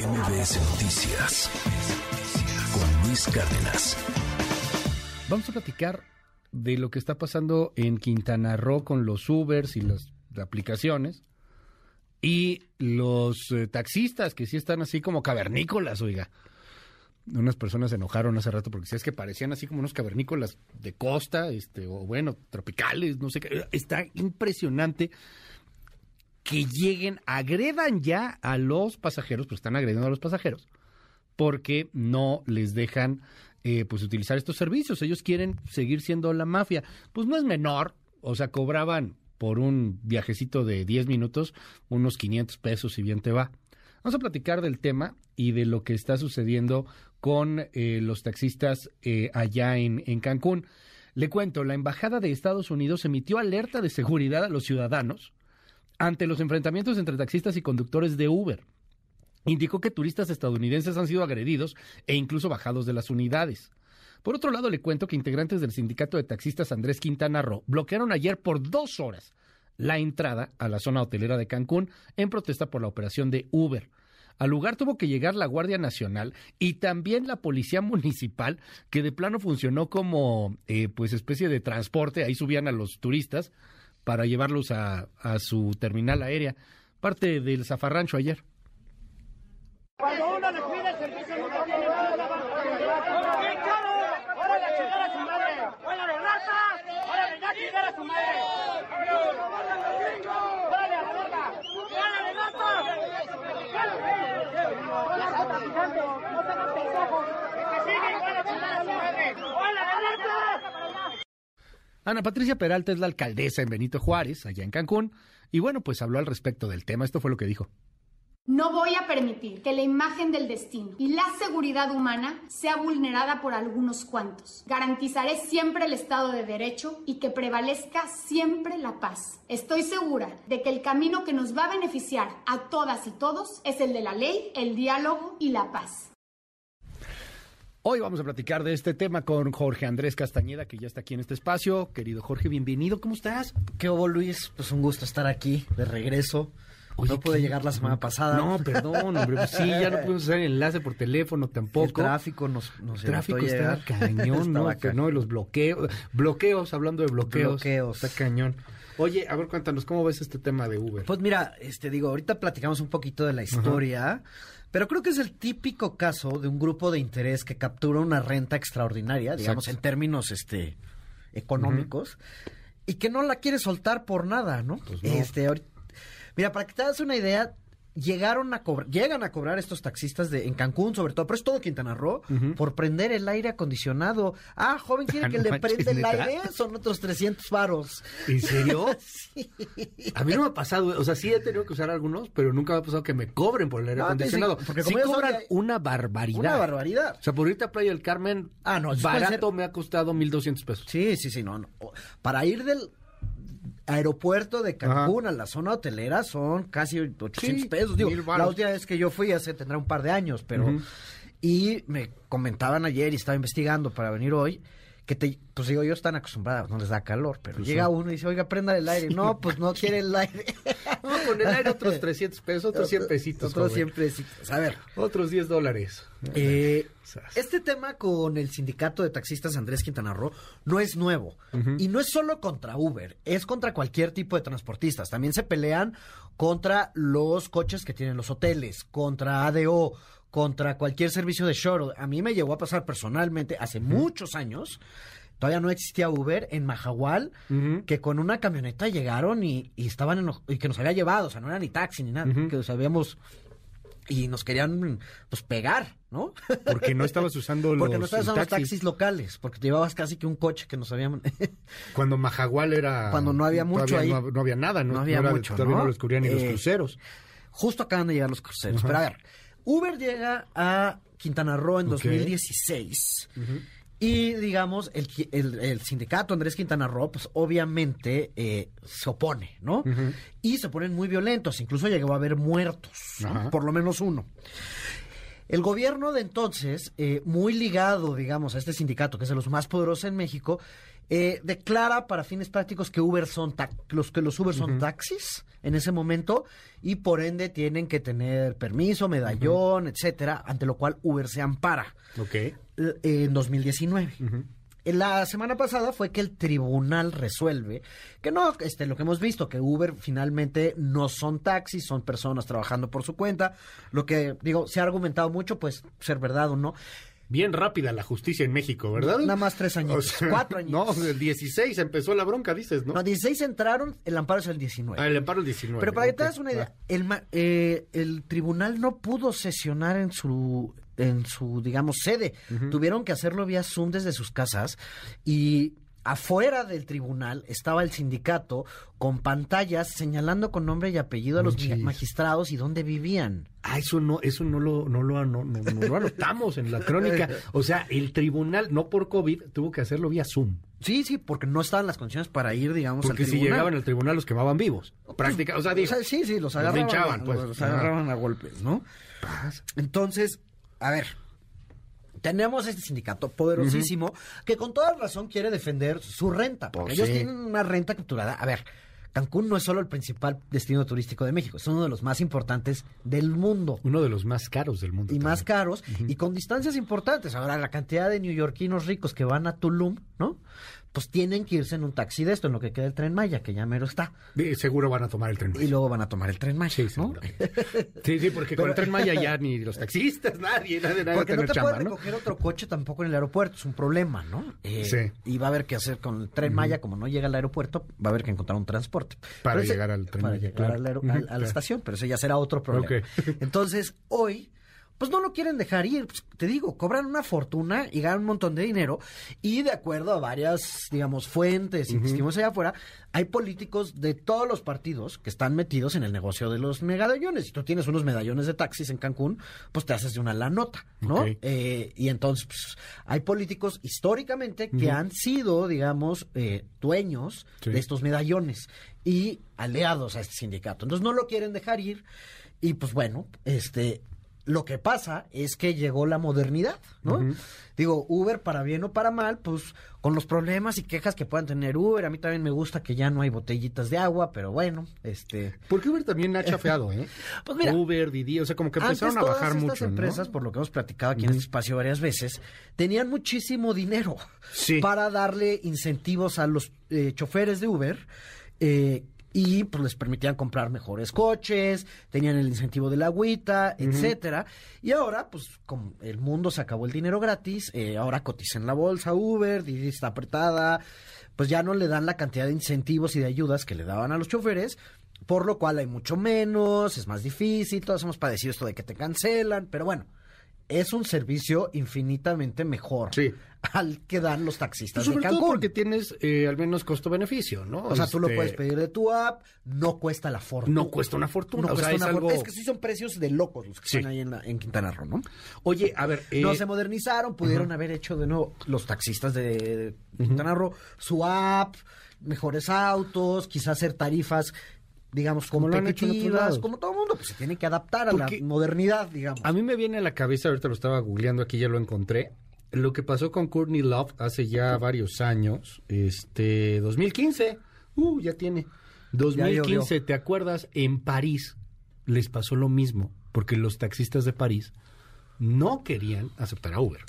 MBS Noticias con Luis Cárdenas. Vamos a platicar de lo que está pasando en Quintana Roo con los Ubers y las aplicaciones y los eh, taxistas que sí están así como cavernícolas, oiga. Unas personas se enojaron hace rato porque si es que parecían así como unos cavernícolas de costa, este, o bueno, tropicales, no sé qué. Está impresionante que lleguen, agredan ya a los pasajeros, pues están agrediendo a los pasajeros, porque no les dejan eh, pues utilizar estos servicios. Ellos quieren seguir siendo la mafia. Pues no es menor, o sea, cobraban por un viajecito de 10 minutos unos 500 pesos si bien te va. Vamos a platicar del tema y de lo que está sucediendo con eh, los taxistas eh, allá en, en Cancún. Le cuento, la Embajada de Estados Unidos emitió alerta de seguridad a los ciudadanos ante los enfrentamientos entre taxistas y conductores de Uber. Indicó que turistas estadounidenses han sido agredidos e incluso bajados de las unidades. Por otro lado, le cuento que integrantes del sindicato de taxistas Andrés Quintana Roo bloquearon ayer por dos horas la entrada a la zona hotelera de Cancún en protesta por la operación de Uber. Al lugar tuvo que llegar la Guardia Nacional y también la Policía Municipal, que de plano funcionó como eh, pues especie de transporte. Ahí subían a los turistas para llevarlos a, su terminal aérea. Parte del zafarrancho ayer. Cuando uno le pide servicio, no tiene nada. ¡Bien claro! ¡Ahora la chingada a su madre! ¡Ahora de ratas! ¡Ahora de ya chingar a su madre! ¡Órale a la verga! ¡Órale de ratas! ¡Ya está traficando! ¡No se hagan pendejos! ¡Que sigue! ¡Ahora chingar a su madre! ¡Órale de ratas! Ana Patricia Peralta es la alcaldesa en Benito Juárez, allá en Cancún, y bueno, pues habló al respecto del tema. Esto fue lo que dijo. No voy a permitir que la imagen del destino y la seguridad humana sea vulnerada por algunos cuantos. Garantizaré siempre el Estado de Derecho y que prevalezca siempre la paz. Estoy segura de que el camino que nos va a beneficiar a todas y todos es el de la ley, el diálogo y la paz. Hoy vamos a platicar de este tema con Jorge Andrés Castañeda, que ya está aquí en este espacio. Querido Jorge, bienvenido. ¿Cómo estás? ¿Qué hubo, Luis? Pues un gusto estar aquí, de regreso. Oye, no pude ¿qué? llegar la semana pasada. No, perdón, hombre. Pues sí, ya no pudimos hacer enlace por teléfono tampoco. El tráfico nos, nos El tráfico está llegar. cañón, ¿no? Que no, y los bloqueos. Bloqueos, hablando de bloqueos. Bloqueos. Está cañón. Oye, a ver, cuéntanos, ¿cómo ves este tema de Uber? Pues mira, este digo, ahorita platicamos un poquito de la historia, pero creo que es el típico caso de un grupo de interés que captura una renta extraordinaria, digamos, Exacto. en términos este económicos, y que no la quiere soltar por nada, ¿no? Pues no. Este, mira, para que te hagas una idea, llegaron a cobrar, llegan a cobrar estos taxistas de en Cancún, sobre todo, pero es todo Quintana Roo, por prender el aire acondicionado. Ah, joven, quiere Ah, que no le manches, prenda el ¿neta? aire, son otros 300 varos. ¿En serio? A mí no me ha pasado, o sea, sí he tenido que usar algunos, pero nunca me ha pasado que me cobren por el aire No, acondicionado. dicen- porque sí como cobran de- una barbaridad. Una barbaridad. O sea, por irte a Playa del Carmen, Ah, no, barato ser- me ha costado 1.200 pesos. Sí, sí, sí, no, no. Para ir del aeropuerto de Cancún a la zona hotelera son casi 800 Sí, pesos. Digo, la última vez que yo fui hace tendrá un par de años, pero... Y me comentaban ayer y estaba investigando para venir hoy que te, pues digo, ellos están acostumbrados, no les da calor, pero Pues llega sí. uno y dice, oiga, prenda el aire. No, pues no quiere el aire. No, con el aire otros 300 pesos, otros 100 pesitos. Otros joven. 100 pesitos. A ver, Otros 10 dólares. Eh, este tema con el sindicato de taxistas Andrés Quintana Roo no es nuevo. Y no es solo contra Uber, es contra cualquier tipo de transportistas. También se pelean contra los coches que tienen los hoteles, contra ADO, contra cualquier servicio de shuttle. A mí me llegó a pasar personalmente hace muchos años. Todavía no existía Uber en Majahual, Ujú. que con una camioneta llegaron y, y estaban en, y que nos había llevado, o sea, no era ni taxi ni nada, que nos habíamos y nos querían pues pegar, ¿no? Porque no estabas usando los, Porque no estabas usando los taxis. taxis locales, porque te llevabas casi que un coche que nos habían... Cuando Majagual era... Cuando no había mucho ahí. No, no había nada, ¿no? No había era- mucho, Todavía no, ¿no? lo descubrían ni los Eh, cruceros. Justo acaban de llegar los cruceros. Pero a ver, Uber llega a Quintana Roo en Ok. 2016. Y digamos, el, el- el sindicato Andrés Quintana Roo, pues obviamente eh, se opone, ¿no? Y se ponen muy violentos, incluso llegó a haber muertos, por lo menos uno. El gobierno de entonces, eh, muy ligado, digamos, a este sindicato, que es de los más poderosos en México, eh, declara para fines prácticos que Uber son ta- los que los Uber son taxis en ese momento y por ende tienen que tener permiso, medallón, etcétera, ante lo cual Uber se ampara Ok. eh, en 2019. En La semana pasada fue que el tribunal resuelve que no, este, lo que hemos visto, que Uber finalmente no son taxis, son personas trabajando por su cuenta. Lo que, digo, se ha argumentado mucho, pues, ser verdad o no. Bien rápida la justicia en México, ¿verdad? Nada más tres O sea, cuatro añitos. No, el 16 empezó la bronca, dices, ¿no? No, 16 entraron, el amparo es el 19. Ah, el amparo el 19. Pero para que te das una idea, el, eh, el tribunal no pudo sesionar en su, en su digamos, sede. Tuvieron que hacerlo vía Zoom desde sus casas y afuera del tribunal estaba el sindicato con pantallas señalando con nombre y apellido a los magistrados y dónde vivían. Ah, eso no, eso no lo, no lo, no, no- no lo anotamos en la crónica. O sea, el tribunal, no por COVID, tuvo que hacerlo vía Zoom. Sí, sí, porque no estaban las condiciones para ir, digamos, Porque al si tribunal. llegaban al tribunal los quemaban vivos. Práctica, o sea, O digo, sea, sí, sí, los los agarraban, linchaban, a, pues. los agarraban a golpes, ¿no? Entonces, a ver, tenemos este sindicato poderosísimo que con toda razón quiere defender su renta, porque Pues ellos sí. tienen una renta capturada. A ver, Cancún no es solo el principal destino turístico de México, es uno de los más importantes del mundo. uno de los más caros del mundo. Y más caros y con distancias importantes. Ahora, la cantidad de neoyorquinos ricos que van a Tulum, ¿no? Pues tienen que irse en un taxi de esto, en lo que queda el tren Maya, que ya mero está. Seguro van a tomar el tren. Y luego van a tomar el tren Maya, Sí, ¿no? Sí, sí, porque con el tren Maya ya ni los taxistas, nadie, nadie, nadie va a Porque no te chamba, puedes ¿no? recoger otro coche tampoco en el aeropuerto, es un problema, ¿no? Eh, Sí. Y va a haber que hacer con el tren Maya, como no llega al aeropuerto, va a haber que encontrar un transporte. Para ese- llegar al Tren Para Maya, llegar claro. al a la claro. estación, pero ese ya será otro problema. Ok. Entonces, hoy, pues no lo quieren dejar ir. Pues, te digo, cobran una fortuna y ganan un montón de dinero. Y de acuerdo a varias, digamos, fuentes y testimonios allá afuera, hay políticos de todos los partidos que están metidos en el negocio de los medallones. Si tú tienes unos medallones de taxis en Cancún, pues te haces de una la nota, ¿no? Eh, y entonces, pues, hay políticos históricamente que han sido, digamos, eh, dueños Sí. de estos medallones y aliados a este sindicato. Entonces no lo quieren dejar ir y pues bueno, este lo que pasa es que llegó la modernidad, ¿no? Digo, Uber para bien o para mal, pues con los problemas y quejas que puedan tener Uber, a mí también me gusta que ya no hay botellitas de agua, pero bueno, este Porque Uber también ha chafeado, ¿eh? Pues mira, Uber, Didi, o sea, como que antes empezaron a todas bajar estas mucho, ¿no? empresas, por lo que hemos platicado aquí en este espacio varias veces, tenían muchísimo dinero Sí. para darle incentivos a los eh, choferes de Uber eh, y pues les permitían comprar mejores coches, tenían el incentivo de la agüita, etcétera. Y ahora, pues, como el mundo se acabó el dinero gratis, eh, ahora cotiza en la bolsa Uber, Didi está apretada, pues ya no le dan la cantidad de incentivos y de ayudas que le daban a los choferes, por lo cual hay mucho menos, es más difícil, todos hemos padecido esto de que te cancelan, pero bueno, es un servicio infinitamente mejor Sí. al que dan los taxistas Sobre de todo Cancún. porque tienes eh, al menos costo-beneficio, ¿no? O sea, tú lo Este, puedes pedir de tu app, no cuesta la fortuna. No cuesta una fortuna, No o sea, es una algo- fortuna. Es que sí son precios de locos los que Sí. están ahí en, la- en Quintana Roo, ¿no? Oye, a ver... eh, no se modernizaron, pudieron haber hecho de nuevo los taxistas de Quintana Roo su app, mejores autos, quizás hacer tarifas, digamos, Como lo han hecho en otros competitivas, lados. como todo el mundo, pues se tiene que adaptar a Porque- la modernidad, digamos. A mí me viene a la cabeza, ahorita lo estaba googleando aquí, ya lo encontré. Lo que pasó con Courtney Love hace ya varios años, este, 2015, uh, ya tiene. 2015, llovió. ¿te acuerdas? En París les pasó lo mismo, porque los taxistas de París no querían aceptar a Uber.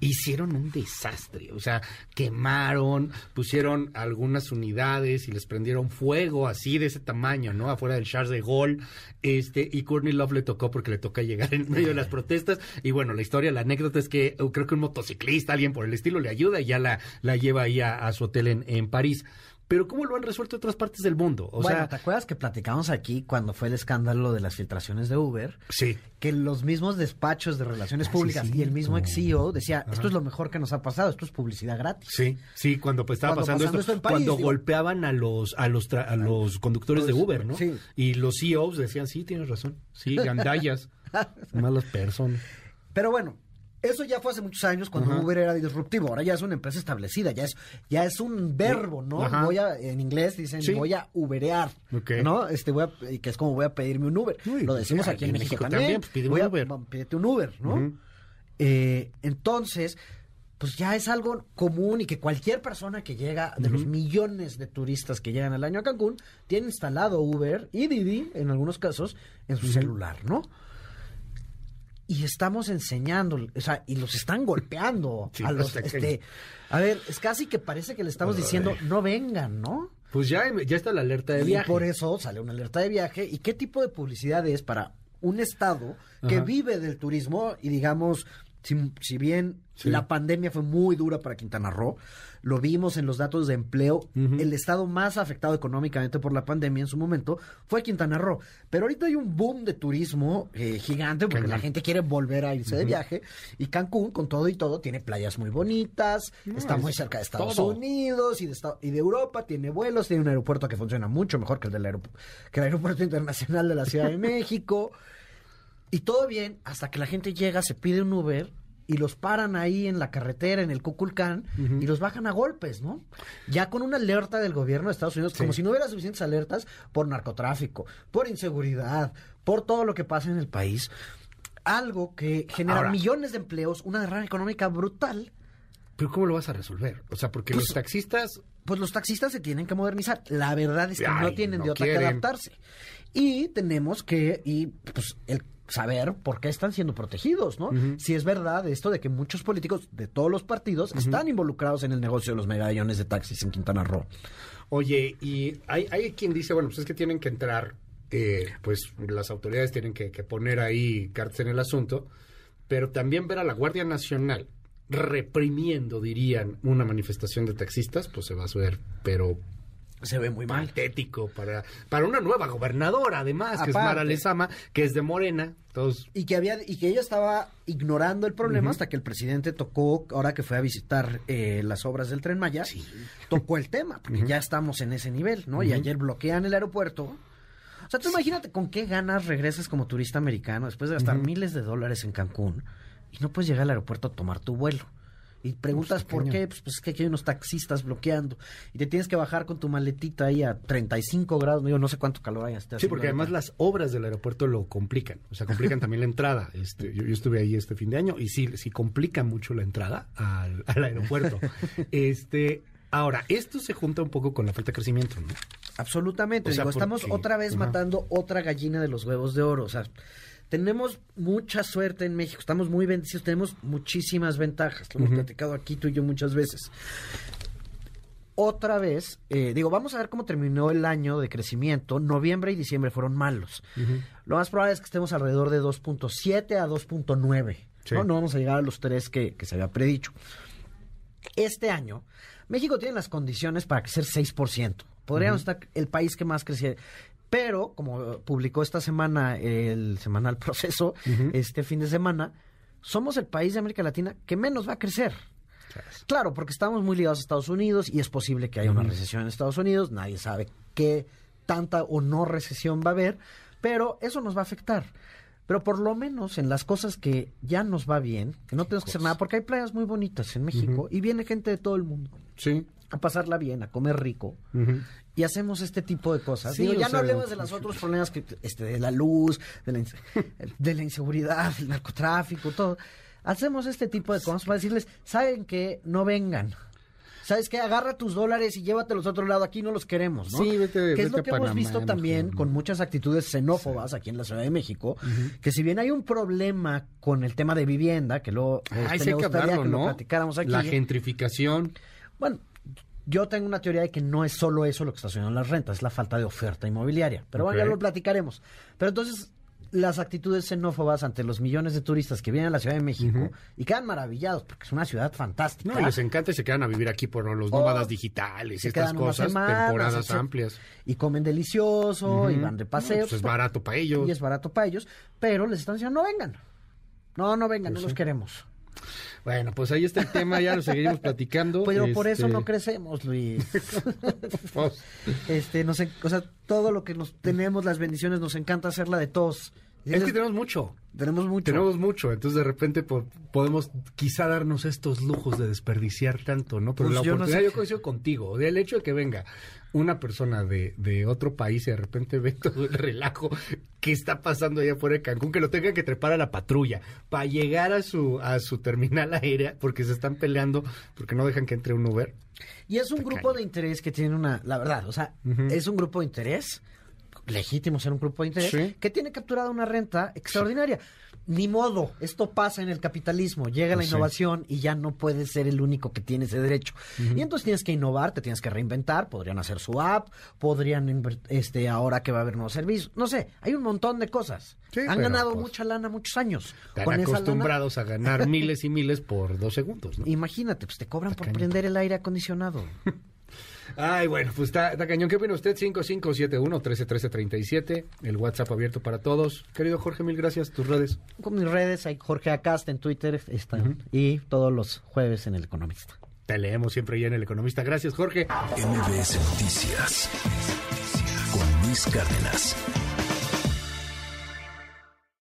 Hicieron un desastre, o sea, quemaron, pusieron algunas unidades y les prendieron fuego así de ese tamaño, ¿no? Afuera del Charles de Gaulle, este, y Courtney Love le tocó porque le toca llegar en medio de las protestas, y bueno, la historia, la anécdota es que uh, creo que un motociclista, alguien por el estilo, le ayuda y ya la, la lleva ahí a, a su hotel en, en París. Pero ¿cómo lo han resuelto otras partes del mundo? O bueno, sea, ¿te acuerdas que platicamos aquí cuando fue el escándalo de las filtraciones de Uber? sí. que los mismos despachos de relaciones Ah, sí, públicas y el mismo ex. CEO decía, esto es lo mejor que nos ha pasado, esto es publicidad gratis. Sí, sí, cuando pues, estaba Cuando pasando, pasando esto, esto en París, cuando digo. golpeaban a los a los tra- a los conductores de Uber, ¿no? sí. Y los CEOs decían, sí, tienes razón, sí, gandallas, malas personas. Pero bueno, eso ya fue hace muchos años cuando Ajá. Uber era disruptivo, ahora ya es una empresa establecida, ya es ya es un verbo, ¿no? Ajá. Voy a en inglés dicen Sí. voy a uberear, Ok. ¿no? Este voy a, y que es como voy a pedirme un Uber. Uy, Lo decimos sí, aquí en, México, México también. pues, pide un Voy a- Uber. pídete un Uber, ¿no? Eh, entonces pues ya es algo común y que cualquier persona que llega, de los millones de turistas que llegan al año a Cancún, tiene instalado Uber y Didi, en algunos casos, en su celular, ¿no? Y estamos enseñando, o sea, y los están golpeando Sí, a los, que- este, a ver, es casi que parece que le estamos diciendo, no vengan, ¿no? Pues ya, ya está la alerta de Y viaje. por eso sale una alerta de viaje. ¿Y qué tipo de publicidad es para un estado que Ajá. vive del turismo y digamos, si, si bien Sí. la pandemia fue muy dura para Quintana Roo, lo vimos en los datos de empleo, el estado más afectado económicamente por la pandemia en su momento fue Quintana Roo. Pero ahorita hay un boom de turismo eh, gigante porque Cañón. la gente quiere volver a irse de viaje y Cancún, con todo y todo, tiene playas muy bonitas, está es muy cerca de Estados todo. Unidos y de, y de Europa, tiene vuelos, tiene un aeropuerto que funciona mucho mejor que el, del aeropu- que el aeropuerto internacional de la Ciudad de México. Y todo bien hasta que la gente llega, se pide un Uber y los paran ahí en la carretera, en el Cuculcán, y los bajan a golpes, ¿no? Ya con una alerta del gobierno de Estados Unidos, como si no hubiera suficientes alertas por narcotráfico, por inseguridad, por todo lo que pasa en el país. Algo que genera Ahora- millones de empleos, una derrama económica brutal. Pero ¿cómo lo vas a resolver? O sea, porque Pues- los taxistas... pues los taxistas se tienen que modernizar. La verdad es que Ay, no tienen no de otra que adaptarse. Y tenemos que, y pues el saber por qué están siendo protegidos, ¿no? Si es verdad esto de que muchos políticos de todos los partidos están involucrados en el negocio de los medallones de taxis en Quintana Roo. Oye, y hay, hay quien dice, bueno, pues es que tienen que entrar, eh, pues las autoridades tienen que, que poner ahí cartas en el asunto, pero también ver a la Guardia Nacional reprimiendo, dirían, una manifestación de taxistas, pues se va a ver, pero Se ve muy mal. patético para, para una nueva gobernadora, además, que es Mara. Lezama, que es de Morena, todos... Y que había y que ella estaba ignorando el problema hasta que el presidente tocó, ahora que fue a visitar eh, las obras del Tren Maya, tocó el tema, porque ya estamos en ese nivel, ¿no? Y ayer bloquean el aeropuerto. O sea, tú imagínate con qué ganas regresas como turista americano después de gastar miles de dólares en Cancún y no puedes llegar al aeropuerto a tomar tu vuelo. Y preguntas está por cañón. qué, pues, pues es que aquí hay unos taxistas bloqueando y te tienes que bajar con tu maletita ahí a 35 grados, no, yo no sé cuánto calor hay. Sí, porque además las obras del aeropuerto lo complican, o sea, complican también la entrada. Este, yo, yo estuve ahí este fin de año y sí, sí complica mucho la entrada al, al aeropuerto. Este, ahora, esto se junta un poco con la falta de crecimiento, ¿no? Absolutamente. O sea, Digo, estamos otra vez matando otra gallina de los huevos de oro. O sea, tenemos mucha suerte en México. Estamos muy bendecidos. Tenemos muchísimas ventajas. Lo hemos platicado aquí tú y yo muchas veces. Otra vez, eh, digo, vamos a ver cómo terminó el año de crecimiento. Noviembre y diciembre fueron malos. Lo más probable es que estemos alrededor de 2.7 a 2.9. Sí. ¿no? no vamos a llegar a los 3 que, que se había predicho. Este año, México tiene las condiciones para crecer 6%. Podríamos estar el país que más creciera. Pero, como publicó esta semana el semanal Proceso, este fin de semana, somos el país de América Latina que menos va a crecer. Claro, porque estamos muy ligados a Estados Unidos y es posible que haya una recesión en Estados Unidos. Nadie sabe qué tanta o no recesión va a haber, pero eso nos va a afectar. Pero por lo menos en las cosas que ya nos va bien, que no tenemos que hacer nada, porque hay playas muy bonitas en México y viene gente de todo el mundo Sí. A pasarla bien, a comer rico. Y hacemos este tipo de cosas. Sí, Digo, ya sea, no hablemos de los otros problemas que este de la luz, de la, inse- de la inseguridad, el narcotráfico, todo. Hacemos este tipo de cosas para decirles, saben que no vengan. ¿Sabes qué? Agarra tus dólares y llévatelos a otro lado. Aquí no los queremos, ¿no? Sí, vete- Que es vete lo que Panamá, hemos visto también ¿no? con muchas actitudes xenófobas aquí en la Ciudad de México. Que si bien hay un problema con el tema de vivienda, que luego este, me que hablarlo, que lo ¿no? platicáramos aquí. La gentrificación. Bueno, yo tengo una teoría de que no es solo eso lo que está sucediendo en las rentas, es la falta de oferta inmobiliaria. Pero bueno, ya lo platicaremos. Pero entonces, las actitudes xenófobas ante los millones de turistas que vienen a la Ciudad de México y quedan maravillados porque es una ciudad fantástica. No, y les encanta y se quedan a vivir aquí por los Oh, nómadas digitales y estas cosas, semanas, temporadas etcétera. amplias. Y comen delicioso, y van de No, paseo. pues es barato para ellos. Y es barato para ellos, pero les están diciendo, no vengan. No, no vengan, Pues no los queremos. Bueno, pues ahí está el tema, ya lo seguiremos platicando. Pero por eso Este, no crecemos, Luis. Este, no sé, o sea, todo lo que nos tenemos, las bendiciones, nos encanta hacerla de todos Es que tenemos mucho. Tenemos mucho. Tenemos mucho, entonces de repente po- podemos quizá darnos estos lujos de desperdiciar tanto, ¿no? Pero Pues la yo no oportunidad, sé. yo coincido contigo, del hecho de que venga una persona de, de otro país y de repente ve todo el relajo que está pasando allá afuera de Cancún, que lo tenga que trepar a la patrulla para llegar a su, a su terminal aérea porque se están peleando, porque no dejan que entre un Uber. Y es un grupo de interés que tiene una, la verdad, o sea, es un grupo de interés, legítimo ser un grupo de interés, Sí. que tiene capturada una renta extraordinaria. Ni modo, esto pasa en el capitalismo, llega la sí. innovación y ya no puedes ser el único que tiene ese derecho. Y entonces tienes que innovar, te tienes que reinventar, podrían hacer su app, podrían, este, ahora que va a haber nuevos servicios, no sé, hay un montón de cosas. Han ganado pues, mucha lana muchos años. Están Con esa lana, acostumbrados a ganar miles y miles por dos segundos, ¿no? imagínate, pues te cobran por prender el aire acondicionado. Ay, bueno, pues está, está cañón. ¿Qué opina usted? 5571-131337. El WhatsApp abierto para todos. Querido Jorge, mil gracias. Tus redes. Con mis redes, hay Jorge Acasta en Twitter está, y todos los jueves en El Economista. Te leemos siempre ya en El Economista. Gracias, Jorge. MBS Noticias con Luis Cárdenas.